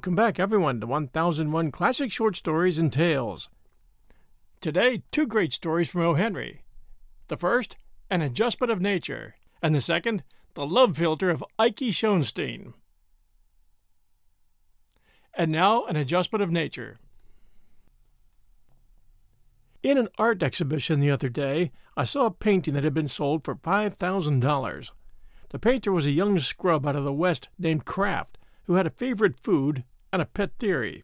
Welcome back, everyone, to 1001 Classic Short Stories and Tales. Today, two great stories from O. Henry. The first, An Adjustment of Nature, and the second, The Love Philtre of Ike Schoenstein. And now, An Adjustment of Nature. In an art exhibition the other day, I saw a painting that had been sold for $5,000. The painter was a young scrub out of the West named Kraft, who had a favorite food and a pet theory.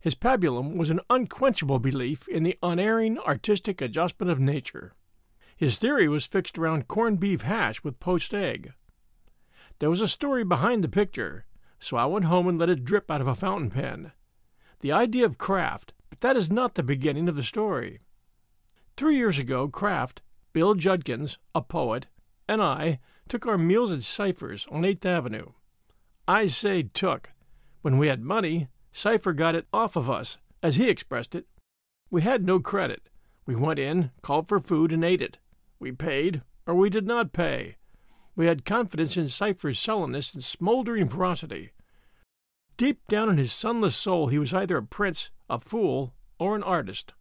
His pabulum was an unquenchable belief in the unerring artistic adjustment of nature. His theory was fixed around corned beef hash with poached egg. There was a story behind the picture, so I went home and let it drip out of a fountain pen. The idea of Kraft, but that is not the beginning of the story. Three years ago, Kraft, Bill Judkins, a poet, and I took our meals at Cypher's on Eighth Avenue. I say took. When we had money, Cypher got it off of us, as he expressed it. We had no credit. We went in, called for food, and ate it. We paid, or we did not pay. We had confidence in Cypher's sullenness and smoldering ferocity. Deep down in his sunless soul, he was either a prince, a fool, or an artist.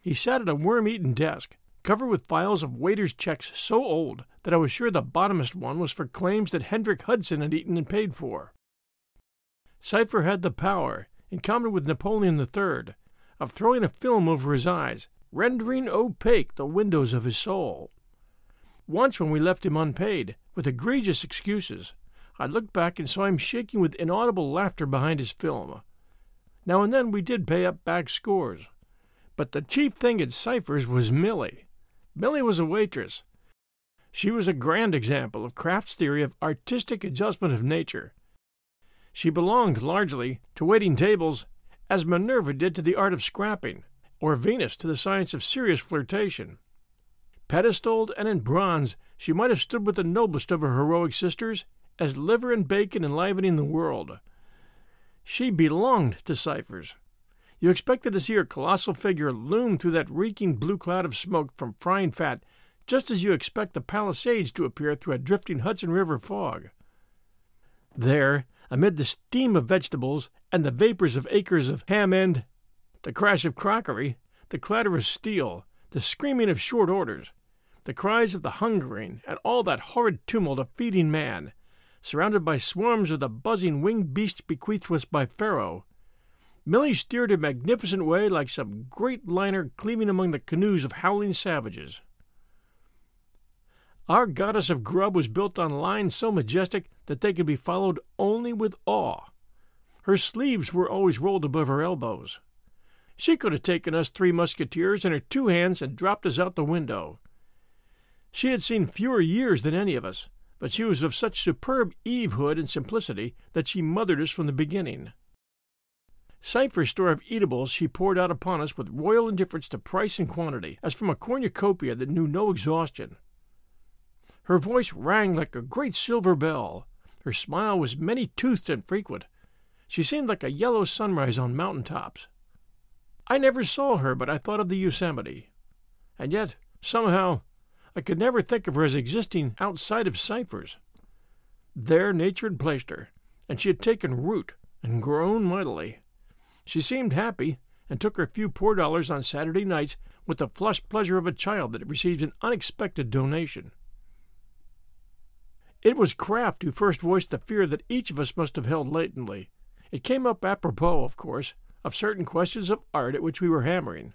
He sat at a worm eaten desk, covered with files of waiters' checks so old that I was sure the bottomest one was for claims that Hendrik Hudson had eaten and paid for. Cypher had the power, in common with Napoleon III, of throwing a film over his eyes, rendering opaque the windows of his soul. Once, when we left him unpaid, with egregious excuses, I looked back and saw him shaking with inaudible laughter behind his film. Now and then we did pay up back scores. But the chief thing at Cypher's was Milly. Milly was a waitress. She was a grand example of Kraft's theory of artistic adjustment of nature, she belonged largely to waiting tables, as Minerva did to the art of scrapping, or Venus to the science of serious flirtation. Pedestaled and in bronze, she might have stood with the noblest of her heroic sisters, as liver and bacon enlivening the world. She belonged to Cypher's. You expected to see her colossal figure loom through that reeking blue cloud of smoke from frying fat, just as you expect the Palisades to appear through a drifting Hudson River fog. There, amid the steam of vegetables and the vapors of acres of ham and the crash of crockery, the clatter of steel, the screaming of short orders, the cries of the hungering, and all that horrid tumult of feeding man, surrounded by swarms of the buzzing winged beasts bequeathed us by Pharaoh, Milly steered her magnificent way like some great liner cleaving among the canoes of howling savages. Our goddess of grub was built on lines so majestic that they could be followed only with awe. Her sleeves were always rolled above her elbows. She could have taken us three musketeers in her two hands and dropped us out the window. She had seen fewer years than any of us, but she was of such superb Evehood and simplicity that she mothered us from the beginning. Cypher's store of eatables she poured out upon us with royal indifference to price and quantity, as from a cornucopia that knew no exhaustion. Her voice rang like a great silver bell. Her smile was many toothed and frequent. She seemed like a yellow sunrise on mountain tops. I never saw her, but I thought of the Yosemite. And yet, somehow, I could never think of her as existing outside of Cypher's. There nature had placed her, and she had taken root and grown mightily. She seemed happy, and took her few poor dollars on Saturday nights with the flushed pleasure of a child that receives an unexpected donation. It was Kraft who first voiced the fear that each of us must have held latently. It came up apropos, of course, of certain questions of art at which we were hammering.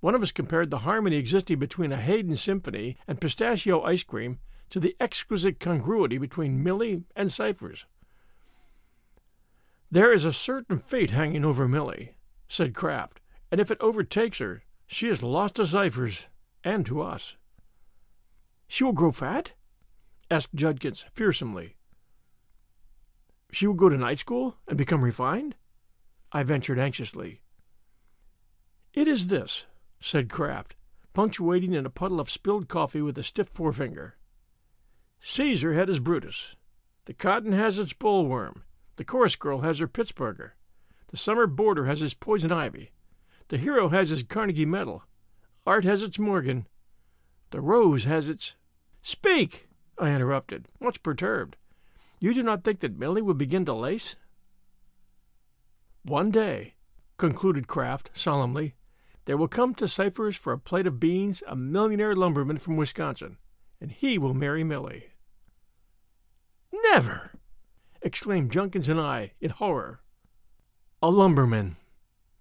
One of us compared the harmony existing between a Haydn symphony and pistachio ice cream to the exquisite congruity between Milly and Cypher's. There is a certain fate hanging over Milly, said Kraft, and if it overtakes her, she is lost to Cypher's and to us. She will grow fat? Asked Judkins fearsomely. She will go to night school and become refined? I ventured anxiously. It is this, said Kraft, punctuating in a puddle of spilled coffee with a stiff forefinger. Caesar had his Brutus. The cotton has its bollworm. The chorus girl has her Pittsburgher. The summer boarder has his poison ivy. The hero has his Carnegie medal. Art has its Morgan. The rose has its. Speak! I interrupted, much perturbed. You do not think that Milly will begin to lace? One day, concluded Kraft solemnly, there will come to Cypher's for a plate of beans a millionaire lumberman from Wisconsin, and he will marry Millie. Never! exclaimed Judkins and I in horror. A lumberman,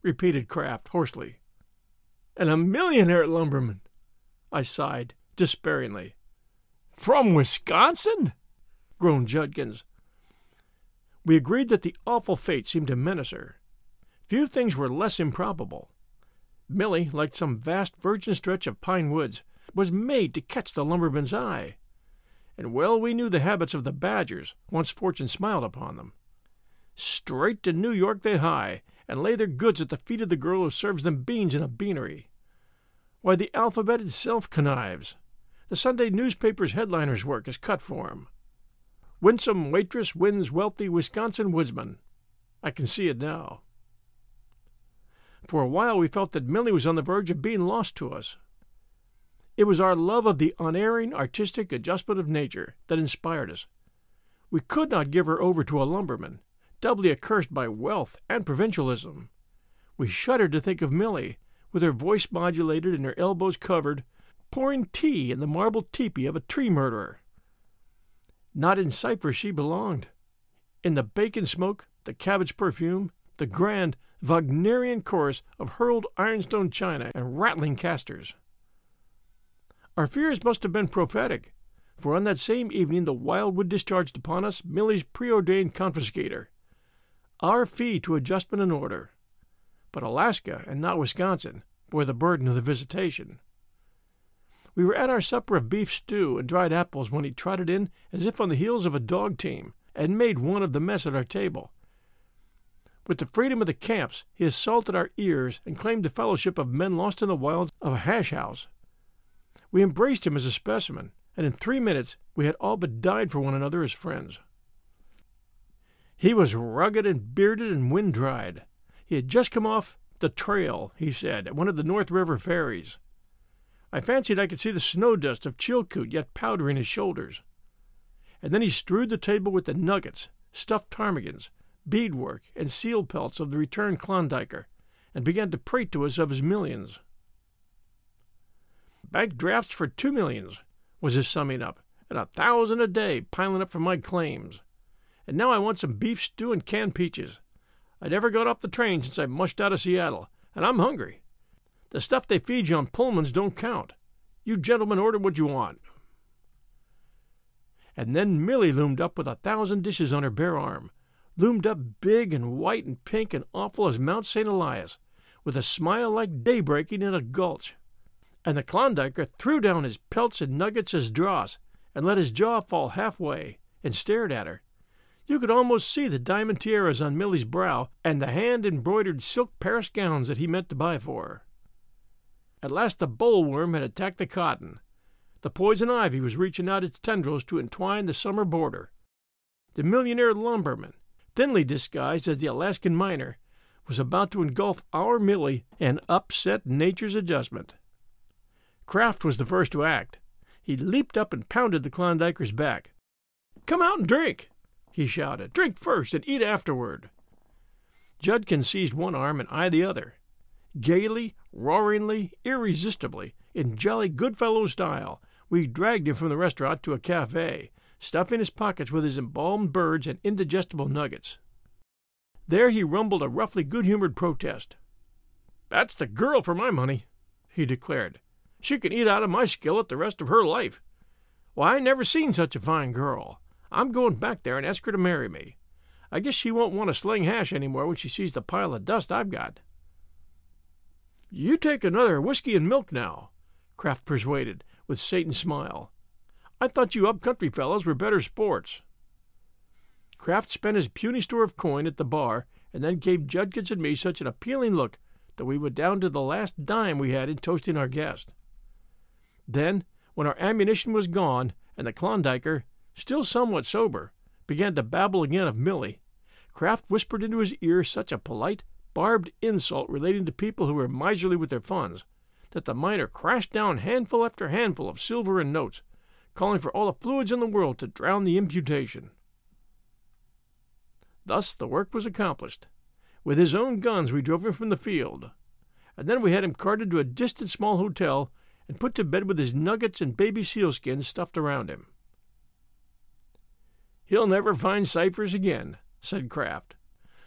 repeated Kraft hoarsely. And a millionaire lumberman, I sighed despairingly. From Wisconsin? groaned Judkins. We agreed that the awful fate seemed to menace her. Few things were less improbable. Millie, like some vast virgin stretch of pine woods, was made to catch the lumberman's eye. And well we knew the habits of the badgers, once fortune smiled upon them. Straight to New York they hie, and lay their goods at the feet of the girl who serves them beans in a beanery. Why, the alphabet itself connives. The Sunday newspaper's headliner's work is cut for him. Winsome waitress wins wealthy Wisconsin woodsman. I can see it now. For a while we felt that Millie was on the verge of being lost to us. It was our love of the unerring artistic adjustment of nature that inspired us. We could not give her over to a lumberman, doubly accursed by wealth and provincialism. We shuddered to think of Millie, with her voice modulated and her elbows covered, pouring tea in the marble tepee of a tree murderer. Not in Cypher she belonged. In the bacon smoke, the cabbage perfume, the grand Wagnerian chorus of hurled ironstone china and rattling casters. Our fears must have been prophetic, for on that same evening the wildwood discharged upon us Millie's preordained confiscator, our fee to adjustment and order. But Alaska, and not Wisconsin, bore the burden of the visitation. We were at our supper of beef stew and dried apples when he trotted in as if on the heels of a dog team, and made one of the mess at our table. With the freedom of the camps, he assaulted our ears and claimed the fellowship of men lost in the wilds of a hash house. We embraced him as a specimen, and in three minutes we had all but died for one another as friends. He was rugged and bearded and wind dried. He had just come off the trail, he said, at one of the North River ferries. I fancied I could see the snow dust of Chilkoot yet powdering his shoulders. And then he strewed the table with the nuggets, stuffed ptarmigans, beadwork, and seal pelts of the returned Klondiker, and began to prate to us of his millions. Bank drafts for two millions, was his summing up, and a thousand a day piling up for my claims. And now I want some beef stew and canned peaches. I never got off the train since I mushed out of Seattle, and I'm hungry. The stuff they feed you on Pullmans don't count. You gentlemen order what you want. And then Millie loomed up with a thousand dishes on her bare arm, loomed up big and white and pink and awful as Mount St. Elias, with a smile like day breaking in a gulch and the Klondiker threw down his pelts and nuggets as dross, and let his jaw fall halfway, and stared at her. You could almost see the diamond tiaras on Millie's brow and the hand embroidered silk Paris gowns that he meant to buy for her. At last the bollworm had attacked the cotton. The poison ivy was reaching out its tendrils to entwine the summer boarder. The millionaire lumberman, thinly disguised as the Alaskan miner, was about to engulf our Millie and upset nature's adjustment. Kraft was the first to act. He leaped up and pounded the Klondiker's back. Come out and drink, he shouted. Drink first and eat afterward. Judkins seized one arm and I the other. Gaily, roaringly, irresistibly, in jolly Goodfellow style, we dragged him from the restaurant to a cafe, stuffing his pockets with his embalmed birds and indigestible nuggets. There he rumbled a roughly good humored protest. That's the girl for my money, he declared. She can eat out of my skillet the rest of her life. Why, I never seen such a fine girl. I'm going back there and ask her to marry me. I guess she won't want to sling hash any more when she sees the pile of dust I've got. You take another whiskey and milk now, Kraft persuaded, with Satan's smile. I thought you up-country fellows were better sports. Kraft spent his puny store of coin at the bar and then gave Judkins and me such an appealing look that we went down to the last dime we had in toasting our guest. Then, when our ammunition was gone, and the Klondiker, still somewhat sober, began to babble again of Millie, Kraft whispered into his ear such a polite, barbed insult relating to people who were miserly with their funds, that the miner crashed down handful after handful of silver and notes, calling for all the fluids in the world to drown the imputation. Thus the work was accomplished. With his own guns, we drove him from the field, and then we had him carted to a distant small hotel and put to bed with his nuggets and baby sealskins stuffed around him. He'll never find Cyphers again, said Kraft.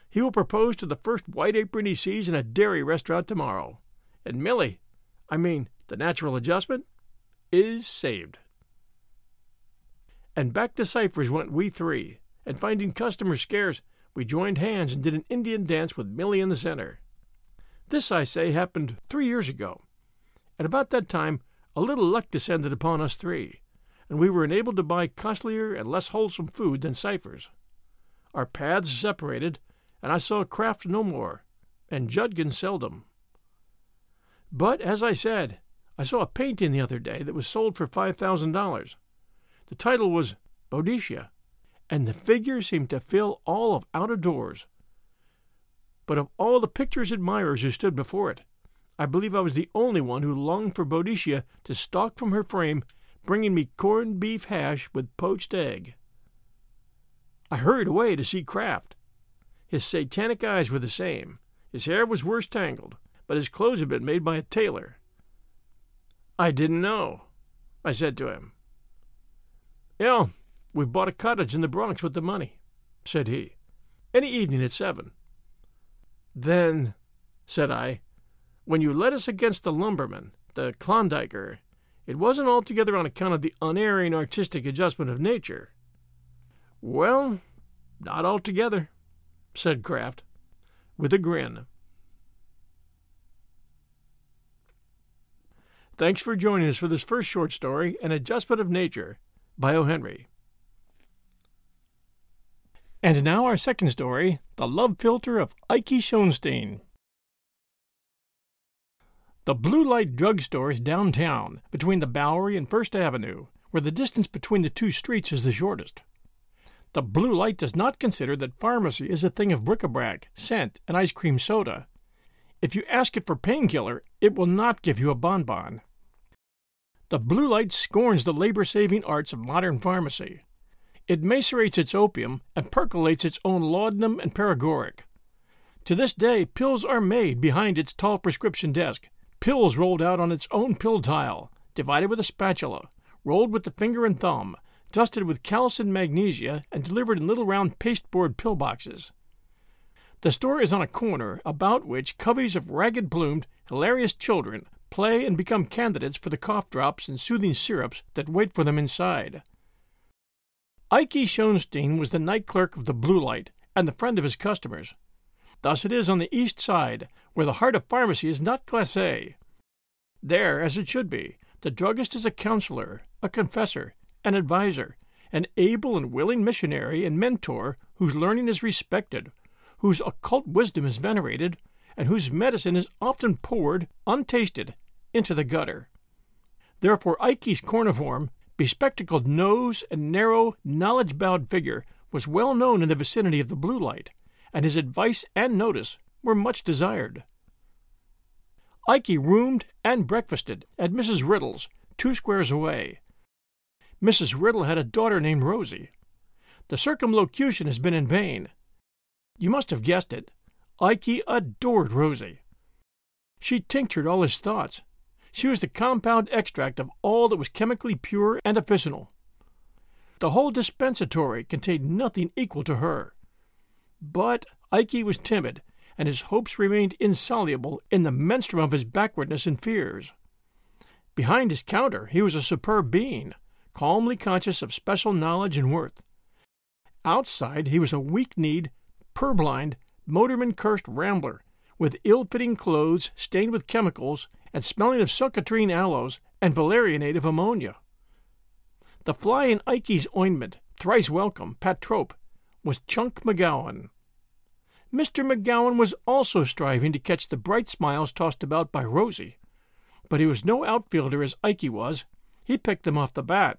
He will propose to the first white apron he sees in a dairy restaurant tomorrow. And Millie, I mean, the natural adjustment, is saved. And back to Cypher's went we three, and finding customers scarce, we joined hands and did an Indian dance with Millie in the center. This, I say, happened three years ago. At about that time, a little luck descended upon us three, and we were enabled to buy costlier and less wholesome food than Cypher's. Our paths separated, and I saw Kraft no more, and Judkins seldom. But, as I said, I saw a painting the other day that was sold for five thousand dollars. The title was Boadicea, and the figure seemed to fill all of out of doors. But of all the picture's admirers who stood before it, I believe I was the only one who longed for Boadicea to stalk from her frame, bringing me corned beef hash with poached egg. I hurried away to see Kraft. His satanic eyes were the same. His hair was worse tangled, but his clothes had been made by a tailor. I didn't know, I said to him. Yeah, we've bought a cottage in the Bronx with the money, said he. Any evening at seven. Then, said I, when you led us against the lumberman, the Klondiker, it wasn't altogether on account of the unerring artistic adjustment of nature. Well, not altogether, said Kraft, with a grin. Thanks for joining us for this first short story, An Adjustment of Nature, by O. Henry. And now our second story, The Love Philtre of Ikey Schoenstein. The Blue Light Drugstore is downtown, between the Bowery and First Avenue, where the distance between the two streets is the shortest. The Blue Light does not consider that pharmacy is a thing of bric-a-brac, scent, and ice cream soda. If you ask it for painkiller, it will not give you a bonbon. The Blue Light scorns the labor-saving arts of modern pharmacy. It macerates its opium and percolates its own laudanum and paregoric. To this day, pills are made behind its tall prescription desk, pills rolled out on its own pill tile, divided with a spatula, rolled with the finger and thumb, dusted with calcined magnesia, and delivered in little round pasteboard pill boxes. The store is on a corner about which coveys of ragged plumed, hilarious children play and become candidates for the cough drops and soothing syrups that wait for them inside. Ikey Schoenstein was the night clerk of the Blue Light and the friend of his customers. Thus it is on the east side, where the heart of pharmacy is not glacé. There, as it should be, the druggist is a counselor, a confessor, an adviser, an able and willing missionary and mentor whose learning is respected, whose occult wisdom is venerated, and whose medicine is often poured, untasted, into the gutter. Therefore, Ikey's corniform, bespectacled nose and narrow, knowledge bowed figure was well known in the vicinity of the blue light, and his advice and notice were much desired. Ikey roomed and breakfasted at Mrs. Riddle's, two squares away. Mrs. Riddle had a daughter named Rosie. The circumlocution has been in vain. You must have guessed it. Ikey adored Rosie. She tinctured all his thoughts, she was the compound extract of all that was chemically pure and officinal. The whole dispensatory contained nothing equal to her. But Ikey was timid, and his hopes remained insoluble in the menstruum of his backwardness and fears. Behind his counter he was a superb being, calmly conscious of special knowledge and worth. Outside he was a weak-kneed, purblind, motorman-cursed rambler, with ill-fitting clothes stained with chemicals and smelling of succotrine aloes and valerianate of ammonia. The fly in Ikey's ointment, thrice welcome, Patrope, was Chunk McGowan. Mr. McGowan was also striving to catch the bright smiles tossed about by Rosie, but he was no outfielder as Ikey was. He picked them off the bat.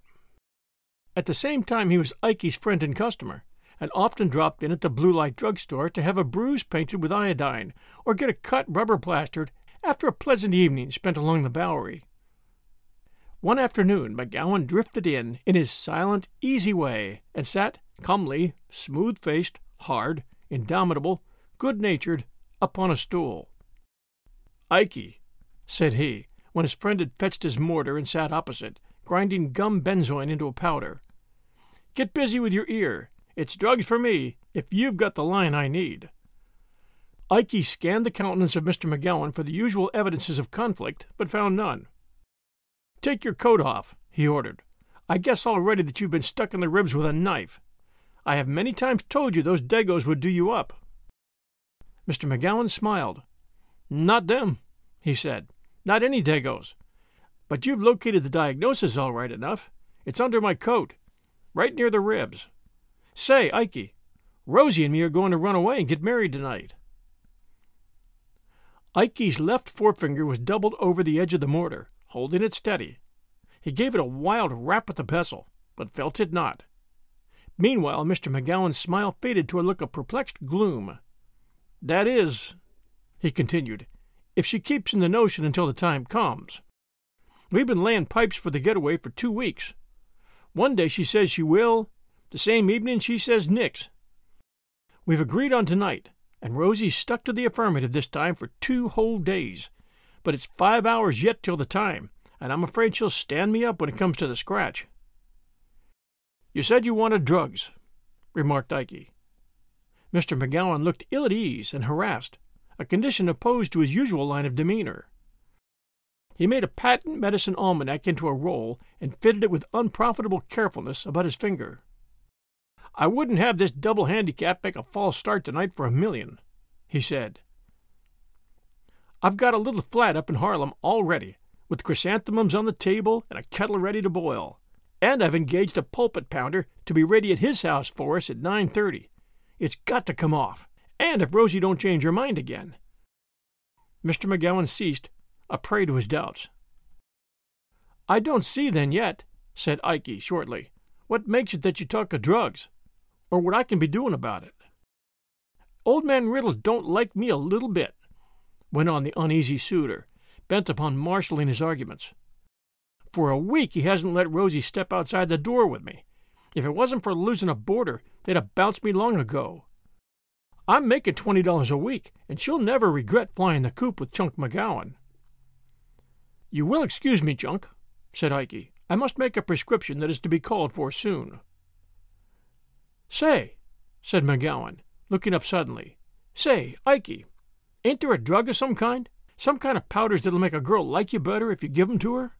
At the same time, he was Ikey's friend and customer, and often dropped in at the Blue Light Drug Store to have a bruise painted with iodine or get a cut rubber plastered after a pleasant evening spent along the Bowery. One afternoon McGowan drifted in in his silent, easy way and sat comely, smooth faced, hard, indomitable, good natured, upon a stool. Ikey, said he, when his friend had fetched his mortar and sat opposite, grinding gum benzoin into a powder. Get busy with your ear. It's drugs for me, if you've got the line I need. Ikey scanned the countenance of Mr. McGowan for the usual evidences of conflict, but found none. Take your coat off, he ordered. I guess already that you've been stuck in the ribs with a knife. I have many times told you those Dagos would do you up. Mr. McGowan smiled. Not them, he said. Not any Dagos. But you've located the diagnosis all right enough. It's under my coat, right near the ribs. Say, Ikey, Rosie and me are going to run away and get married tonight. Ikey's left forefinger was doubled over the edge of the mortar, holding it steady. He gave it a wild rap with the pestle, but felt it not. Meanwhile, Mr. McGowan's smile faded to a look of perplexed gloom. That is, he continued, if she keeps in the notion until the time comes. We've been laying pipes for the getaway for two weeks. One day she says she will, the same evening she says nix. We've agreed on tonight, and Rosie stuck to the affirmative this time for two whole days. But it's five hours yet till the time, and I'm afraid she'll stand me up when it comes to the scratch. You said you wanted drugs, remarked Ikey. Mr. McGowan looked ill at ease and harassed, a condition opposed to his usual line of demeanor. He made a patent medicine almanac into a roll and fitted it with unprofitable carefulness about his finger. I wouldn't have this double handicap make a false start tonight for a million, he said. I've got a little flat up in Harlem all ready, with chrysanthemums on the table and a kettle ready to boil. And I've engaged a pulpit pounder to be ready at his house for us at nine thirty. It's got to come off, and if Rosie don't change her mind again. Mr. McGowan ceased, a prey to his doubts. I don't see then yet, said Ikey shortly, what makes it that you talk of drugs, or what I can be doing about it. Old man Riddle don't like me a little bit, went on the uneasy suitor, bent upon marshalling his arguments. For a week he hasn't let Rosie step outside the door with me. If it wasn't for losing a boarder, they'd have bounced me long ago. I'm making twenty dollars a week, and she'll never regret flying the coop with Chunk McGowan. You will excuse me, Junk, said Ikey. I must make a prescription that is to be called for soon. Say, said McGowan, looking up suddenly. Say, Ikey, ain't there a drug of some kind? Some kind of powders that'll make a girl like you better if you give 'em to her?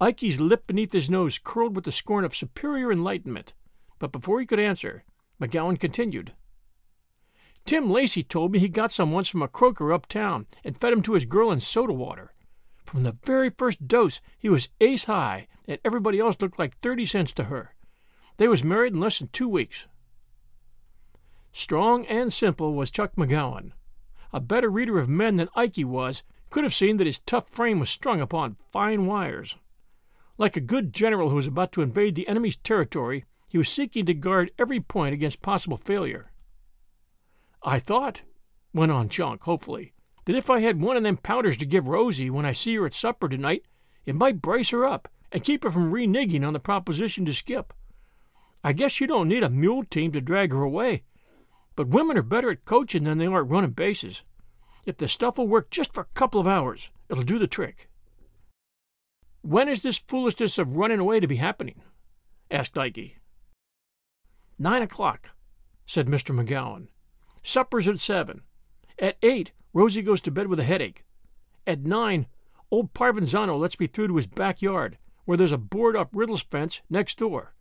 Ikey's lip beneath his nose curled with the scorn of superior enlightenment, but before he could answer, McGowan continued. Tim Lacey told me he got some once from a croaker uptown and fed 'em to his girl in soda water. From the very first dose he was ace high, and everybody else looked like thirty cents to her. They was married in less than two weeks. Strong and simple was Chunk McGowan. A better reader of men than Ikey was could have seen that his tough frame was strung upon fine wires. Like a good general who was about to invade the enemy's territory, he was seeking to guard every point against possible failure. I thought, went on Chunk hopefully, that if I had one of them powders to give Rosie when I see her at supper tonight, it might brace her up and keep her from reneging on the proposition to skip. I guess you don't need a mule team to drag her away, but women are better at coaching than they are at running bases. If the stuff will work just for a couple of hours, it'll do the trick. When is this foolishness of running away to be happening? asked Ikey. Nine o'clock, said Mr. McGowan. Supper's at seven. At eight, Rosie goes to bed with a headache. At nine, old Parvenzano lets me through to his backyard, where there's a board up Riddle's fence next door.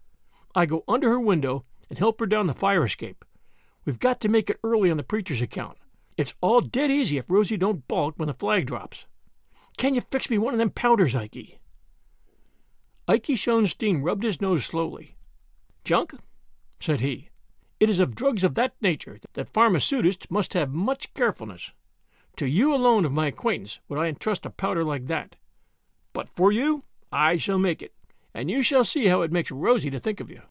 I go under her window and help her down the fire escape. We've got to make it early on the preacher's account. It's all dead easy if Rosie don't balk when the flag drops. Can you fix me one of them powders, Ikey? Ikey Schoenstein rubbed his nose slowly. Junk, said he, it is of drugs of that nature that pharmaceutists must have much carefulness. To you alone of my acquaintance would I entrust a powder like that. But for you, I shall make it, and you shall see how it makes Rosie to think of you.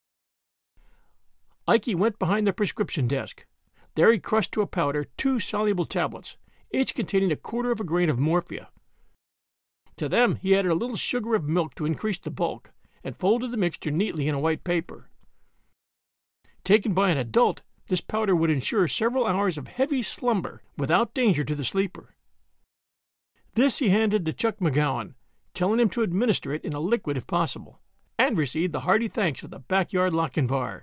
Ikey went behind the prescription desk. There he crushed to a powder two soluble tablets, each containing a quarter of a grain of morphia. To them he added a little sugar of milk to increase the bulk, and folded the mixture neatly in a white paper. Taken by an adult, This powder would ensure several hours of heavy slumber without danger to the sleeper. This he handed to Chunk McGowan, telling him to administer it in a liquid if possible, and received the hearty thanks of the backyard Lochinvar.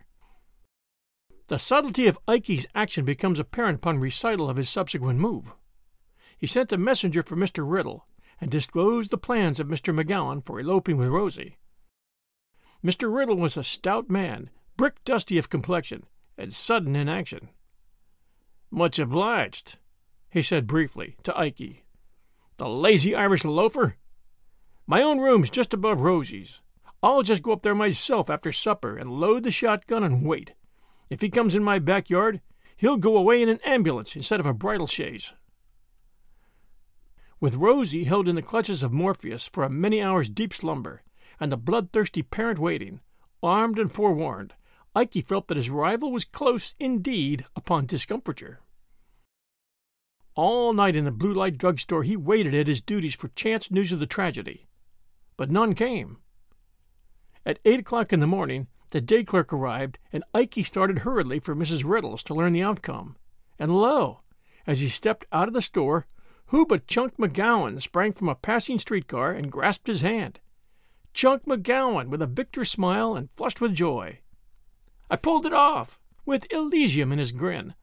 The subtlety of Ikey's action becomes apparent upon recital of his subsequent move. He sent a messenger for Mr. Riddle and disclosed the plans of Mr. McGowan for eloping with Rosie. Mr. Riddle was a stout man, brick dusty of complexion, and sudden in action. Much obliged, he said briefly to Ikey. The lazy Irish loafer! My own room's just above Rosie's. I'll just go up there myself after supper and load the shotgun and wait. If he comes in my backyard, he'll go away in an ambulance instead of a bridal chaise. With Rosie held in the clutches of Morpheus for a many hours' deep slumber, and the bloodthirsty parent waiting, armed and forewarned, Ikey felt that his rival was close indeed upon discomfiture. All night in the blue light drug store he waited at his duties for chance news of the tragedy, but none came. At eight o'clock in the morning, the day clerk arrived, and Ikey started hurriedly for Mrs. Riddle's to learn the outcome. And lo! as he stepped out of the store, who but Chunk McGowan sprang from a passing streetcar and grasped his hand. Chunk McGowan, with a victor's smile and flushed with joy. I pulled it off, with Elysium in his grin.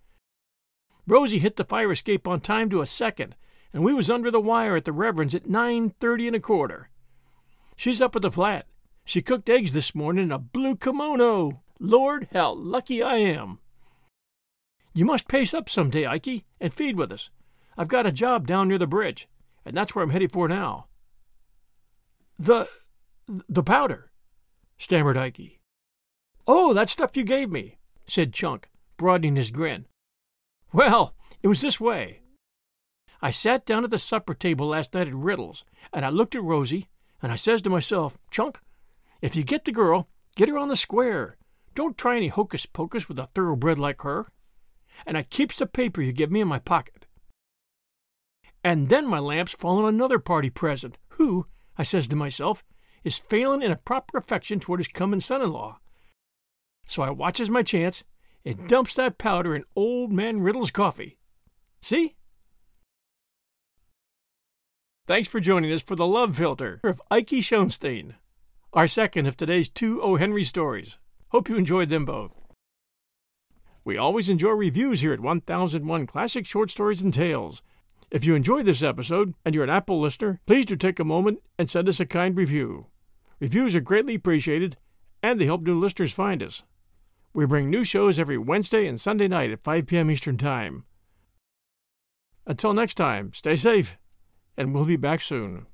Rosie hit the fire escape on time to a second, and we was under the wire at the Reverend's at nine thirty and a quarter. She's up at the flat. She cooked eggs this morning in a blue kimono. Lord, how lucky I am! You must pace up some day, Ikey, and feed with us. I've got a job down near the bridge, and that's where I'm headed for now. The the powder, stammered Ikey. Oh, that stuff you gave me, said Chunk, broadening his grin. Well, it was this way. I sat down at the supper table last night at Riddle's, and I looked at Rosie, and I says to myself, Chunk, if you get the girl, get her on the square. Don't try any hocus pocus with a thoroughbred like her. And I keeps the paper you give me in my pocket. And then my lamps fall on another party present, who, I says to myself, is failin' in a proper affection toward his comin' son-in-law. So I watches my chance and dumps that powder in old man Riddle's coffee. See? Thanks for joining us for the Love Philtre of Ikey Schoenstein our second of today's two O. Henry stories. Hope you enjoyed them both. We always enjoy reviews here at 1001 Classic Short Stories and Tales. If you enjoyed this episode and you're an Apple listener, please do take a moment and send us a kind review. Reviews are greatly appreciated and they help new listeners find us. We bring new shows every Wednesday and Sunday night at 5 p.m. Eastern Time. Until next time, stay safe, and we'll be back soon.